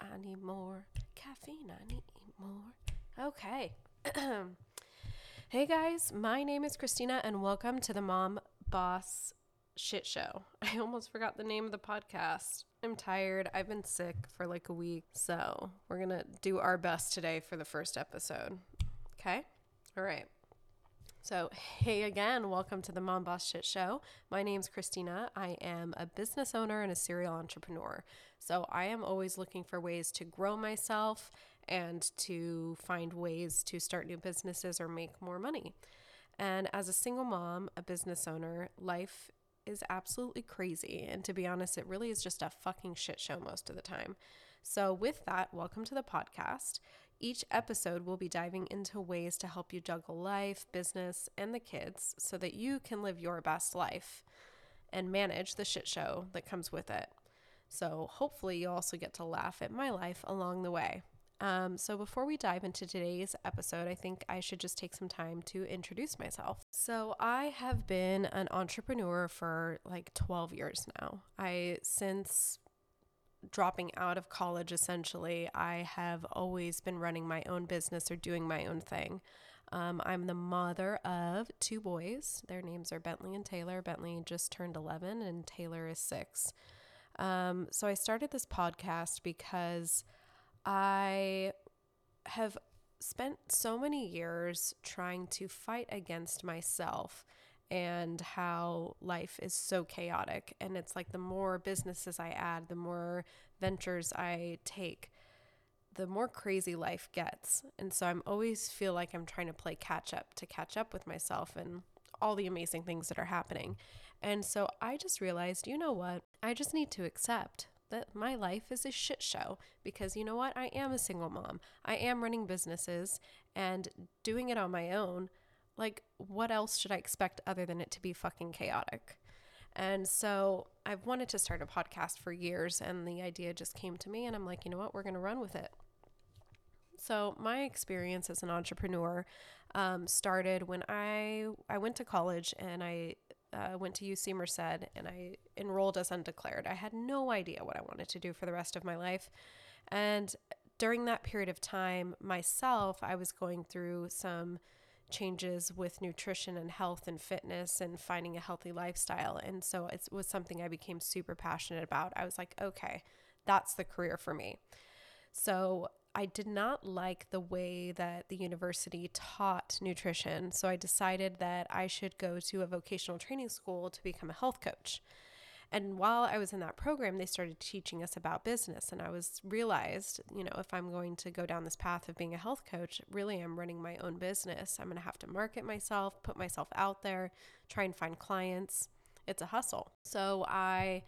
I need more caffeine. I need more. Okay. hey guys, my name is Christina and welcome to the Mom Boss Shit Show. I almost forgot the name of the podcast. I'm tired. I've been sick for like a week. So we're going to do our best today for the first episode. Okay? All right. So, hey again, welcome to the Mom Boss Shit Show. My name's Christina. I am a business owner and a serial entrepreneur. So, I am always looking for ways to grow myself and to find ways to start new businesses or make more money. And as a single mom, a business owner, life is absolutely crazy. And to be honest, it really is just a fucking shit show most of the time. So, with that, welcome to the podcast. Each episode we'll be diving into ways to help you juggle life, business, and the kids so that you can live your best life and manage the shit show that comes with it. So, hopefully, you'll also get to laugh at my life along the way. Um, so, before we dive into today's episode, I think I should just take some time to introduce myself. So, I have been an entrepreneur for like 12 years now. I, since dropping out of college, essentially, I have always been running my own business or doing my own thing. Um, I'm the mother of two boys. Their names are Bentley and Taylor. Bentley just turned 11 and Taylor is six. Um, so I started this podcast because I have spent so many years trying to fight against myself and how life is so chaotic. And it's like the more businesses I add, the more ventures I take, the more crazy life gets. And so I'm always feel like I'm trying to play catch up to catch up with myself and all the amazing things that are happening. And so I just realized, you know what? I just need to accept that my life is a shit show because you know what? I am a single mom. I am running businesses and doing it on my own like, what else should I expect other than it to be fucking chaotic? And so I've wanted to start a podcast for years, and the idea just came to me, and I'm like, you know what, we're going to run with it. So my experience as an entrepreneur um, started when I I went to college and I uh, went to UC Merced and I enrolled as undeclared. I had no idea what I wanted to do for the rest of my life, and during that period of time, myself, I was going through some changes with nutrition and health and fitness and finding a healthy lifestyle. And so it was something I became super passionate about. I was like, okay, that's the career for me. So I did not like the way that the university taught nutrition. So I decided that I should go to a vocational training school to become a health coach. And while I was in that program, they started teaching us about business. And I was realized, you know, if I'm going to go down this path of being a health coach, really I'm running my own business. I'm going to have to market myself, put myself out there, try and find clients. It's a hustle. So I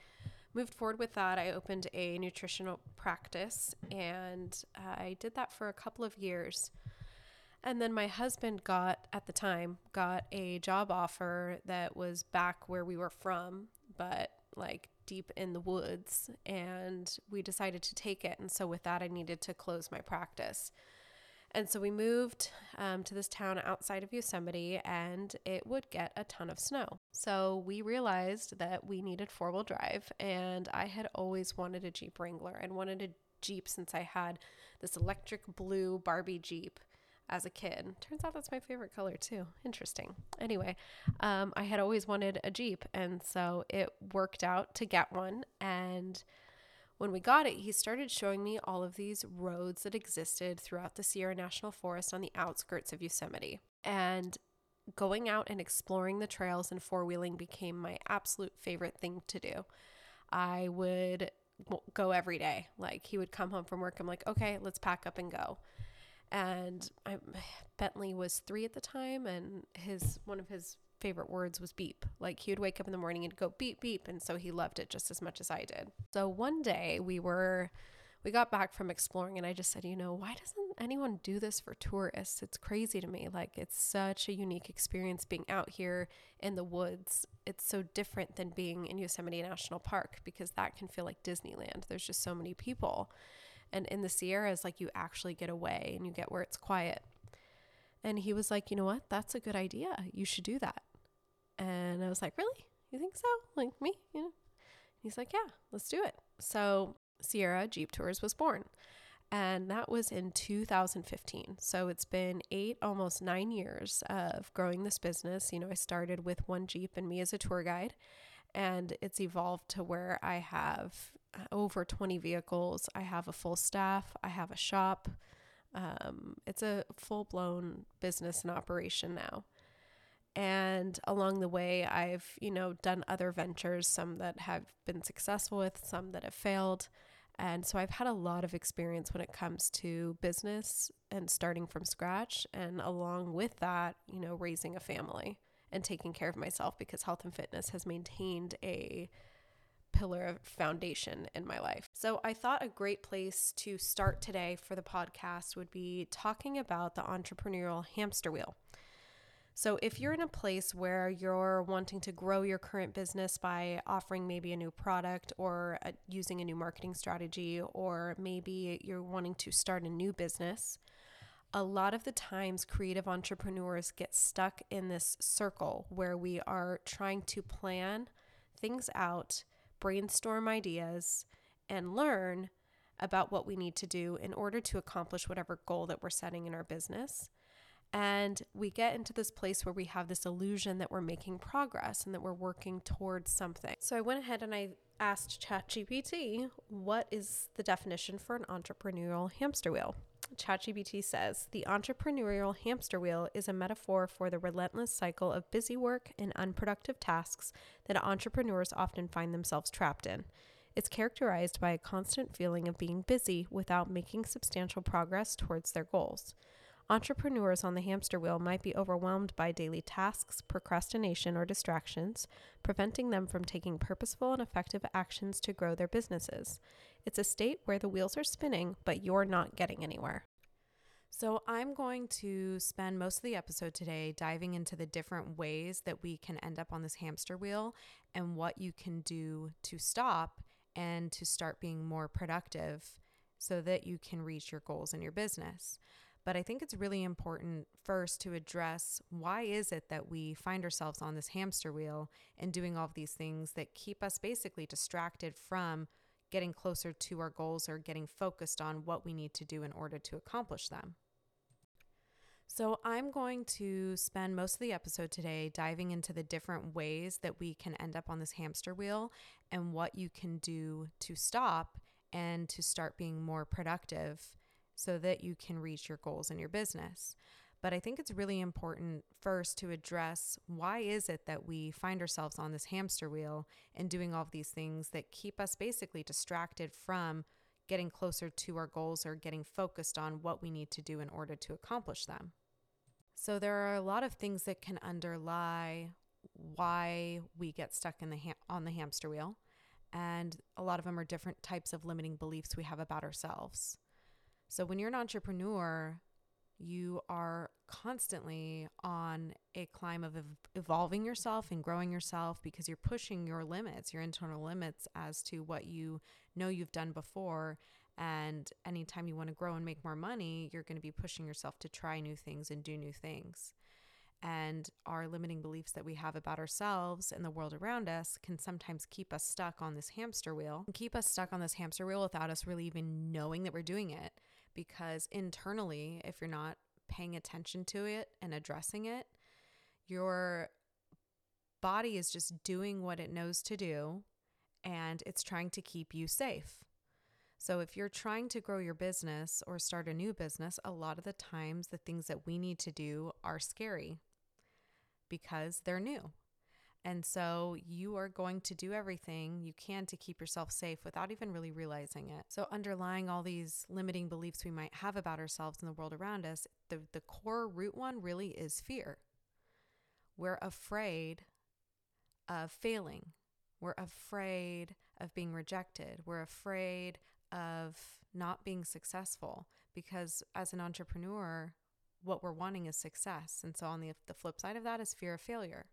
moved forward with that. I opened a nutritional practice and I did that for a couple of years. And then my husband got, at the time, got a job offer that was back where we were from, but like deep in the woods and we decided to take it. And so with that, I needed to close my practice. And so we moved um, to this town outside of Yosemite and it would get a ton of snow. So we realized that we needed four wheel drive. And I had always wanted a Jeep Wrangler and wanted a Jeep since I had this electric blue Barbie Jeep as a kid. Turns out that's my favorite color too. Interesting. Anyway, um, I had always wanted a Jeep, and so it worked out to get one. And when we got it, he started showing me all of these roads that existed throughout the Sierra National Forest on the outskirts of Yosemite. And going out and exploring the trails and four wheeling became my absolute favorite thing to do. I would go every day. Like he would come home from work. I'm like, okay, let's pack up and go and I, Bentley was three at the time, and his one of his favorite words was beep. Like he would wake up in the morning and go beep beep, and so he loved it just as much as I did. So one day we were we got back from exploring and I just said, you know, why doesn't anyone do this for tourists? It's crazy to me. Like it's such a unique experience being out here in the woods. It's so different than being in Yosemite National Park because that can feel like Disneyland. There's just so many people. And in the Sierras, like you actually get away and you get where it's quiet. And he was like, you know what? That's a good idea. You should do that. And I was like, really? You think so? Like me? You know? He's like, yeah, let's do it. So Sierra Jeep Tours was born. And that was in 2015. So it's been eight, almost nine years of growing this business. You know, I started with one Jeep and me as a tour guide, and it's evolved to where I have over 20 vehicles. I have a full staff, I have a shop. Um, it's a full blown business and operation now. And along the way, I've, you know, done other ventures, some that have been successful with, some that have failed. And so I've had a lot of experience when it comes to business and starting from scratch. And along with that, you know, raising a family and taking care of myself because health and fitness has maintained a pillar of foundation in my life. So I thought a great place to start today for the podcast would be talking about the entrepreneurial hamster wheel. So, if you're in a place where you're wanting to grow your current business by offering maybe a new product or a, using a new marketing strategy, or maybe you're wanting to start a new business, a lot of the times creative entrepreneurs get stuck in this circle where we are trying to plan things out, brainstorm ideas, and learn about what we need to do in order to accomplish whatever goal that we're setting in our business. And we get into this place where we have this illusion that we're making progress and that we're working towards something. So I went ahead and I asked ChatGPT, what is the definition for an entrepreneurial hamster wheel? ChatGPT says the entrepreneurial hamster wheel is a metaphor for the relentless cycle of busy work and unproductive tasks that entrepreneurs often find themselves trapped in. It's characterized by a constant feeling of being busy without making substantial progress towards their goals. Entrepreneurs on the hamster wheel might be overwhelmed by daily tasks, procrastination, or distractions, preventing them from taking purposeful and effective actions to grow their businesses. It's a state where the wheels are spinning, but you're not getting anywhere. So, I'm going to spend most of the episode today diving into the different ways that we can end up on this hamster wheel and what you can do to stop and to start being more productive so that you can reach your goals in your business. But I think it's really important first to address why is it that we find ourselves on this hamster wheel and doing all of these things that keep us basically distracted from getting closer to our goals or getting focused on what we need to do in order to accomplish them. So, I'm going to spend most of the episode today diving into the different ways that we can end up on this hamster wheel and what you can do to stop and to start being more productive so that you can reach your goals in your business. But I think it's really important first to address why is it that we find ourselves on this hamster wheel and doing all of these things that keep us basically distracted from getting closer to our goals or getting focused on what we need to do in order to accomplish them. So there are a lot of things that can underlie why we get stuck in the ha- on the hamster wheel and a lot of them are different types of limiting beliefs we have about ourselves. So when you're an entrepreneur, you are constantly on a climb of ev- evolving yourself and growing yourself because you're pushing your limits, your internal limits as to what you know you've done before. And anytime you want to grow and make more money, you're going to be pushing yourself to try new things and do new things. And our limiting beliefs that we have about ourselves and the world around us can sometimes keep us stuck on this hamster wheel, keep us stuck on this hamster wheel without us really even knowing that we're doing it because internally, if you're not paying attention to it and addressing it, your body is just doing what it knows to do and it's trying to keep you safe. So, if you're trying to grow your business or start a new business, a lot of the times the things that we need to do are scary because they're new. And so you are going to do everything you can to keep yourself safe without even really realizing it. So, underlying all these limiting beliefs we might have about ourselves and the world around us, the, the core root one really is fear. We're afraid of failing, we're afraid of being rejected, we're afraid of not being successful because as an entrepreneur, what we're wanting is success. And so, on the, the flip side of that is fear of failure.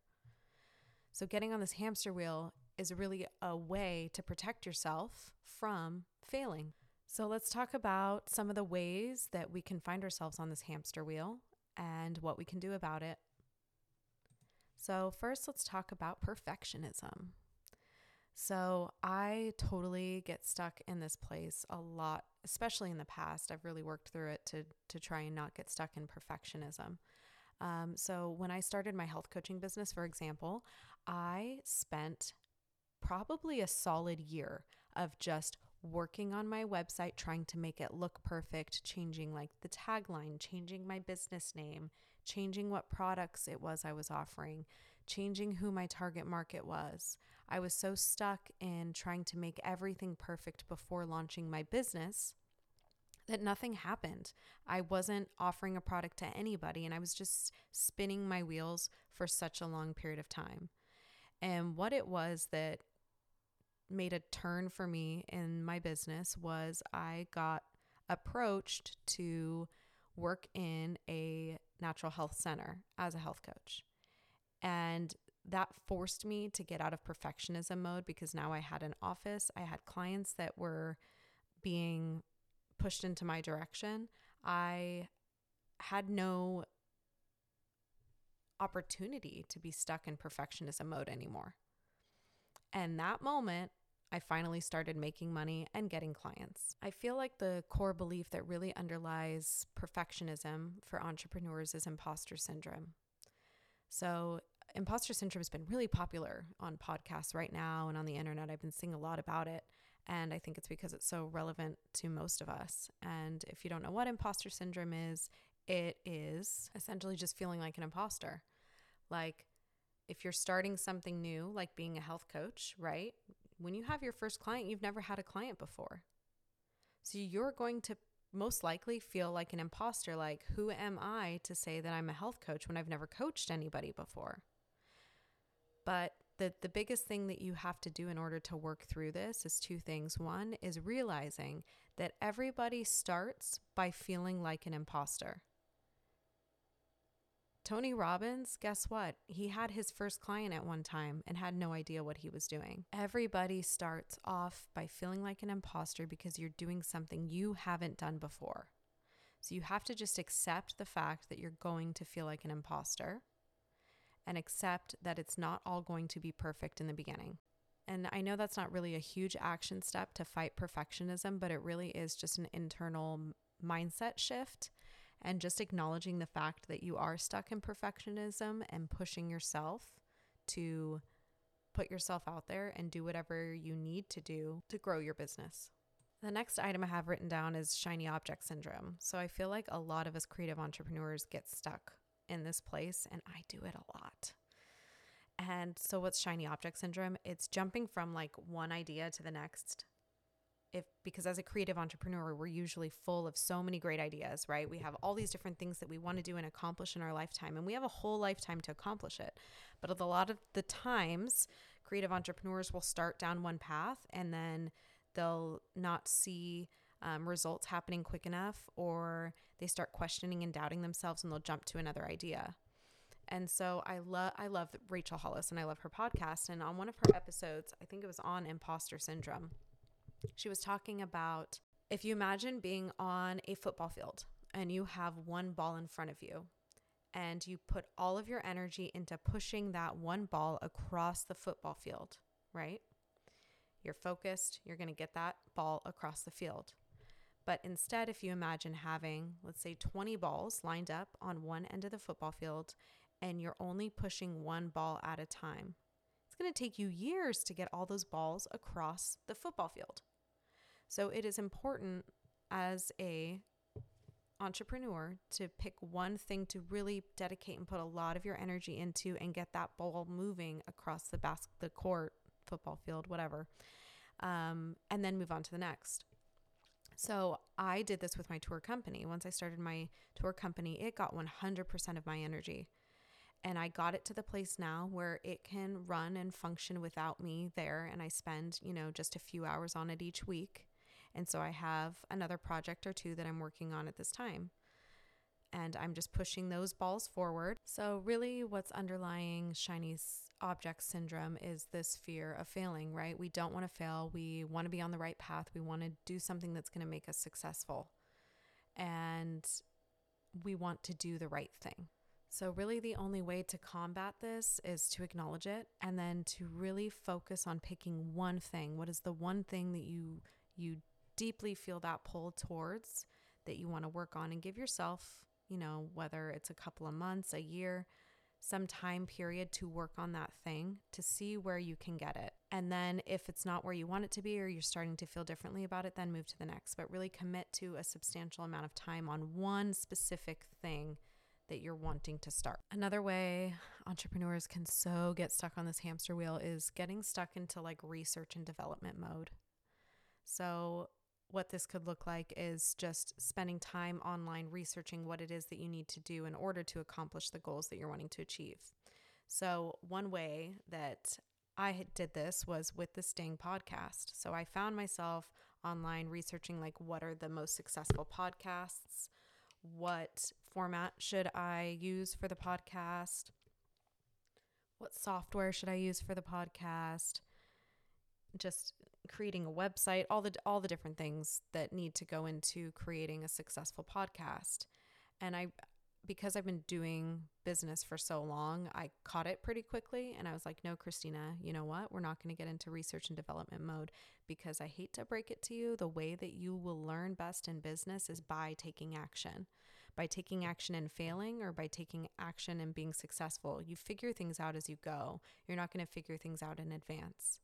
So, getting on this hamster wheel is really a way to protect yourself from failing. So, let's talk about some of the ways that we can find ourselves on this hamster wheel and what we can do about it. So, first, let's talk about perfectionism. So I totally get stuck in this place a lot, especially in the past. I've really worked through it to to try and not get stuck in perfectionism. Um, so when I started my health coaching business, for example, I spent probably a solid year of just working on my website, trying to make it look perfect, changing like the tagline, changing my business name, changing what products it was I was offering, changing who my target market was. I was so stuck in trying to make everything perfect before launching my business that nothing happened. I wasn't offering a product to anybody and I was just spinning my wheels for such a long period of time. And what it was that made a turn for me in my business was I got approached to work in a natural health center as a health coach. And that forced me to get out of perfectionism mode because now I had an office, I had clients that were being pushed into my direction. I had no opportunity to be stuck in perfectionism mode anymore. And that moment, I finally started making money and getting clients. I feel like the core belief that really underlies perfectionism for entrepreneurs is imposter syndrome. So, imposter syndrome has been really popular on podcasts right now and on the internet. I've been seeing a lot about it. And I think it's because it's so relevant to most of us. And if you don't know what imposter syndrome is, it is essentially just feeling like an imposter. Like if you're starting something new, like being a health coach, right? When you have your first client, you've never had a client before. So you're going to most likely feel like an imposter like, who am I to say that I'm a health coach when I've never coached anybody before? But the, the biggest thing that you have to do in order to work through this is two things. One is realizing that everybody starts by feeling like an imposter. Tony Robbins, guess what? He had his first client at one time and had no idea what he was doing. Everybody starts off by feeling like an imposter because you're doing something you haven't done before. So you have to just accept the fact that you're going to feel like an imposter and accept that it's not all going to be perfect in the beginning. And I know that's not really a huge action step to fight perfectionism, but it really is just an internal mindset shift and just acknowledging the fact that you are stuck in perfectionism and pushing yourself to put yourself out there and do whatever you need to do to grow your business. The next item I have written down is shiny object syndrome. So I feel like a lot of us creative entrepreneurs get stuck in this place, and I do it a lot. And so, what's shiny object syndrome? It's jumping from like one idea to the next. If because as a creative entrepreneur, we're usually full of so many great ideas, right? We have all these different things that we want to do and accomplish in our lifetime, and we have a whole lifetime to accomplish it. But a lot of the times, creative entrepreneurs will start down one path and then they'll not see um, results happening quick enough, or they start questioning and doubting themselves, and they'll jump to another idea. And so I love I love Rachel Hollis and I love her podcast. And on one of her episodes, I think it was on imposter syndrome, she was talking about if you imagine being on a football field and you have one ball in front of you and you put all of your energy into pushing that one ball across the football field, right? You're focused, you're going to get that ball across the field. But instead, if you imagine having, let's say, 20 balls lined up on one end of the football field and you're only pushing one ball at a time, it's going to take you years to get all those balls across the football field. So it is important as a entrepreneur to pick one thing to really dedicate and put a lot of your energy into and get that ball moving across the bas- the court, football field, whatever. Um, and then move on to the next. So I did this with my tour company. Once I started my tour company, it got 100% of my energy. And I got it to the place now where it can run and function without me there. And I spend, you know, just a few hours on it each week. And so I have another project or two that I'm working on at this time. And I'm just pushing those balls forward. So, really, what's underlying Shiny's object syndrome is this fear of failing, right? We don't want to fail. We want to be on the right path. We want to do something that's going to make us successful. And we want to do the right thing. So, really, the only way to combat this is to acknowledge it and then to really focus on picking one thing. What is the one thing that you you deeply feel that pull towards that you want to work on and give yourself, you know, whether it's a couple of months, a year, some time period to work on that thing to see where you can get it. And then if it's not where you want it to be or you're starting to feel differently about it, then move to the next. But really commit to a substantial amount of time on one specific thing that you're wanting to start. Another way entrepreneurs can so get stuck on this hamster wheel is getting stuck into like research and development mode. So, what this could look like is just spending time online researching what it is that you need to do in order to accomplish the goals that you're wanting to achieve. So, one way that I did this was with the Sting podcast. So, I found myself online researching like what are the most successful podcasts, what format should I use for the podcast, what software should I use for the podcast, just creating a website, all the all the different things that need to go into creating a successful podcast. And I because I've been doing business for so long, I caught it pretty quickly and I was like, "No, Christina, you know what? We're not going to get into research and development mode because I hate to break it to you, the way that you will learn best in business is by taking action." By taking action and failing, or by taking action and being successful. You figure things out as you go. You're not going to figure things out in advance.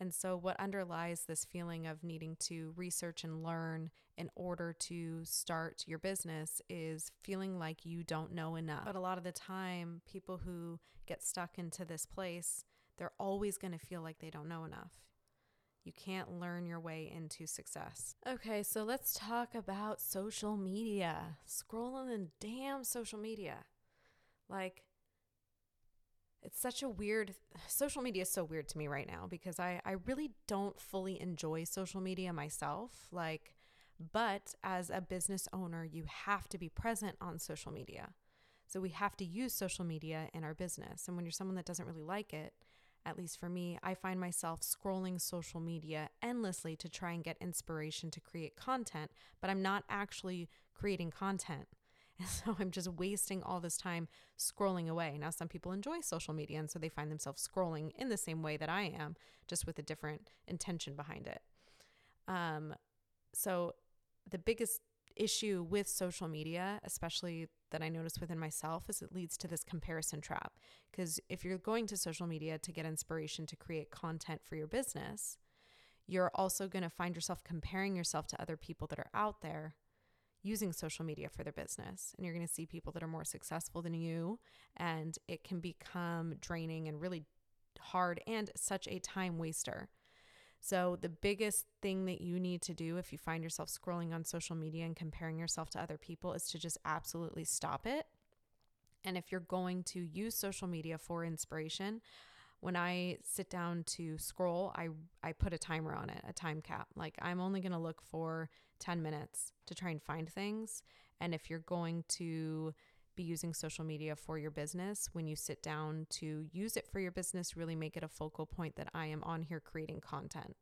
And so, what underlies this feeling of needing to research and learn in order to start your business is feeling like you don't know enough. But a lot of the time, people who get stuck into this place, they're always going to feel like they don't know enough. You can't learn your way into success. Okay, so let's talk about social media. Scrolling in damn social media. Like, it's such a weird social media is so weird to me right now because I, I really don't fully enjoy social media myself. Like, but as a business owner, you have to be present on social media. So we have to use social media in our business. And when you're someone that doesn't really like it, at least for me, I find myself scrolling social media endlessly to try and get inspiration to create content, but I'm not actually creating content. And so I'm just wasting all this time scrolling away. Now, some people enjoy social media, and so they find themselves scrolling in the same way that I am, just with a different intention behind it. Um, so, the biggest issue with social media, especially that I notice within myself, is it leads to this comparison trap. Because if you're going to social media to get inspiration to create content for your business, you're also going to find yourself comparing yourself to other people that are out there using social media for their business. And you're going to see people that are more successful than you. And it can become draining and really hard and such a time waster. So, the biggest thing that you need to do if you find yourself scrolling on social media and comparing yourself to other people is to just absolutely stop it. And if you're going to use social media for inspiration, when I sit down to scroll, I I put a timer on it, a time cap. Like I'm only going to look for 10 minutes to try and find things. And if you're going to be using social media for your business, when you sit down to use it for your business, really make it a focal point that I am on here creating content.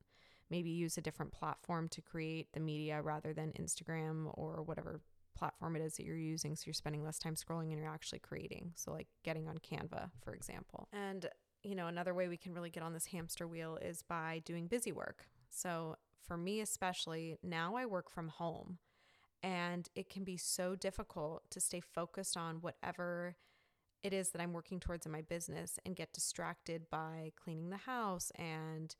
Maybe use a different platform to create the media rather than Instagram or whatever platform it is that you're using. So you're spending less time scrolling and you're actually creating. So, like getting on Canva, for example. And, you know, another way we can really get on this hamster wheel is by doing busy work. So, for me, especially, now I work from home. And it can be so difficult to stay focused on whatever it is that I'm working towards in my business and get distracted by cleaning the house and,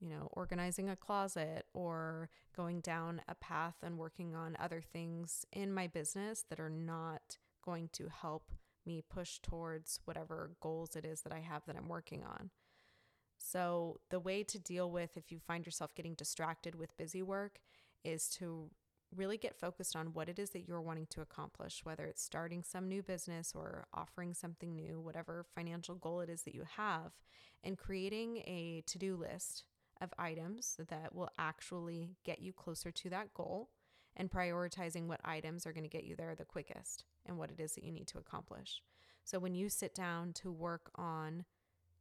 you know, organizing a closet or going down a path and working on other things in my business that are not going to help me push towards whatever goals it is that I have that I'm working on. So, the way to deal with if you find yourself getting distracted with busy work is to really get focused on what it is that you're wanting to accomplish, whether it's starting some new business or offering something new, whatever financial goal it is that you have, and creating a to do list of items that will actually get you closer to that goal and prioritizing what items are going to get you there the quickest and what it is that you need to accomplish. So when you sit down to work on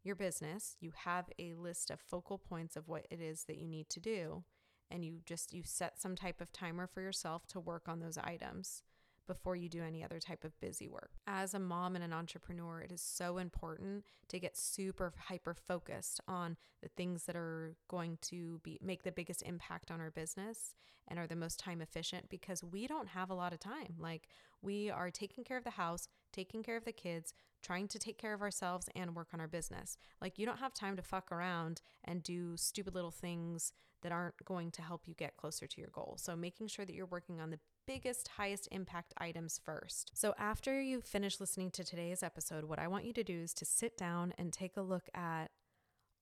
your business, you have a list of focal points of what it is that you need to do and you just you set some type of timer for yourself to work on those items before you do any other type of busy work. As a mom and an entrepreneur, it is so important to get super hyper focused on the things that are going to be make the biggest impact on our business and are the most time efficient because we don't have a lot of time. Like we are taking care of the house, taking care of the kids, trying to take care of ourselves and work on our business. Like you don't have time to fuck around and do stupid little things that aren't going to help you get closer to your goal. So making sure that you're working on the biggest, highest impact items first. So, after you finish listening to today's episode, what I want you to do is to sit down and take a look at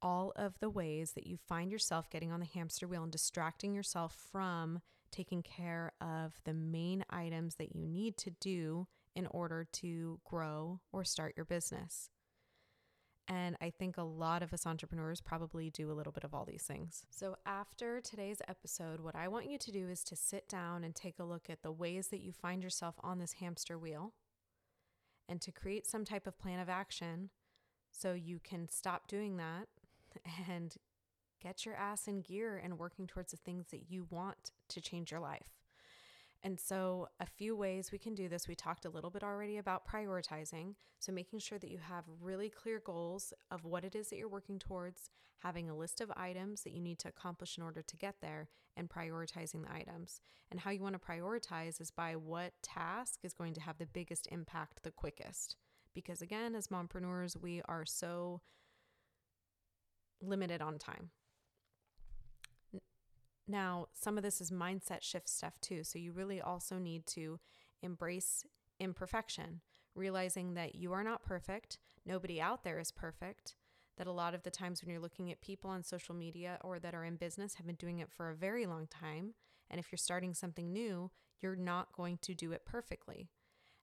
all of the ways that you find yourself getting on the hamster wheel and distracting yourself from taking care of the main items that you need to do in order to grow or start your business. And I think a lot of us entrepreneurs probably do a little bit of all these things. So, after today's episode, what I want you to do is to sit down and take a look at the ways that you find yourself on this hamster wheel and to create some type of plan of action so you can stop doing that and get your ass in gear and working towards the things that you want to change your life. And so, a few ways we can do this. We talked a little bit already about prioritizing. So, making sure that you have really clear goals of what it is that you're working towards, having a list of items that you need to accomplish in order to get there, and prioritizing the items. And how you want to prioritize is by what task is going to have the biggest impact the quickest. Because, again, as mompreneurs, we are so limited on time. Now, some of this is mindset shift stuff too. So you really also need to embrace imperfection, realizing that you are not perfect. Nobody out there is perfect. That a lot of the times when you're looking at people on social media or that are in business have been doing it for a very long time. And if you're starting something new, you're not going to do it perfectly.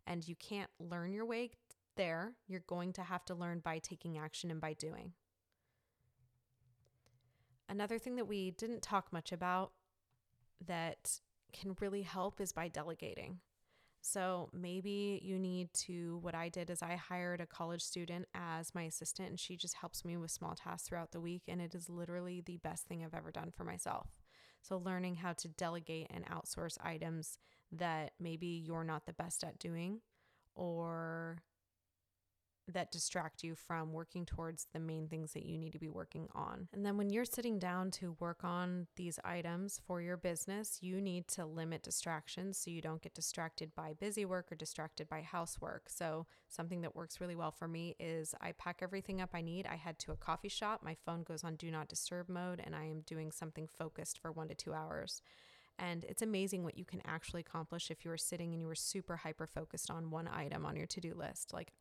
And you can't learn your way there. You're going to have to learn by taking action and by doing. Another thing that we didn't talk much about that can really help is by delegating. So maybe you need to, what I did is I hired a college student as my assistant and she just helps me with small tasks throughout the week. And it is literally the best thing I've ever done for myself. So learning how to delegate and outsource items that maybe you're not the best at doing or that distract you from working towards the main things that you need to be working on. And then when you're sitting down to work on these items for your business, you need to limit distractions so you don't get distracted by busy work or distracted by housework. So, something that works really well for me is I pack everything up I need. I head to a coffee shop, my phone goes on do not disturb mode, and I am doing something focused for one to two hours. And it's amazing what you can actually accomplish if you are sitting and you are super hyper focused on one item on your to do list. Like,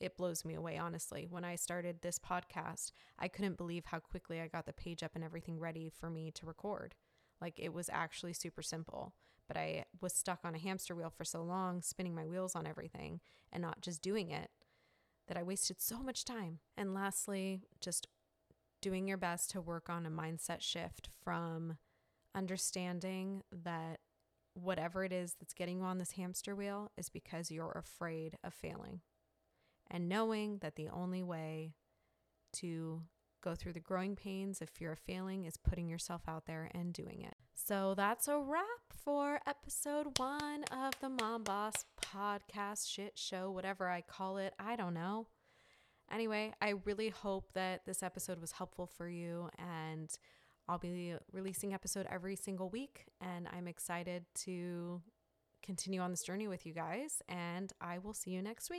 it blows me away, honestly. When I started this podcast, I couldn't believe how quickly I got the page up and everything ready for me to record. Like it was actually super simple, but I was stuck on a hamster wheel for so long, spinning my wheels on everything and not just doing it, that I wasted so much time. And lastly, just doing your best to work on a mindset shift from understanding that whatever it is that's getting you on this hamster wheel is because you're afraid of failing and knowing that the only way to go through the growing pains of fear of failing is putting yourself out there and doing it. So that's a wrap for episode one of the Mom Boss podcast shit show, whatever I call it. I don't know. Anyway, I really hope that this episode was helpful for you and I'll be releasing episode every single week and I'm excited to continue on this journey with you guys and I will see you next week.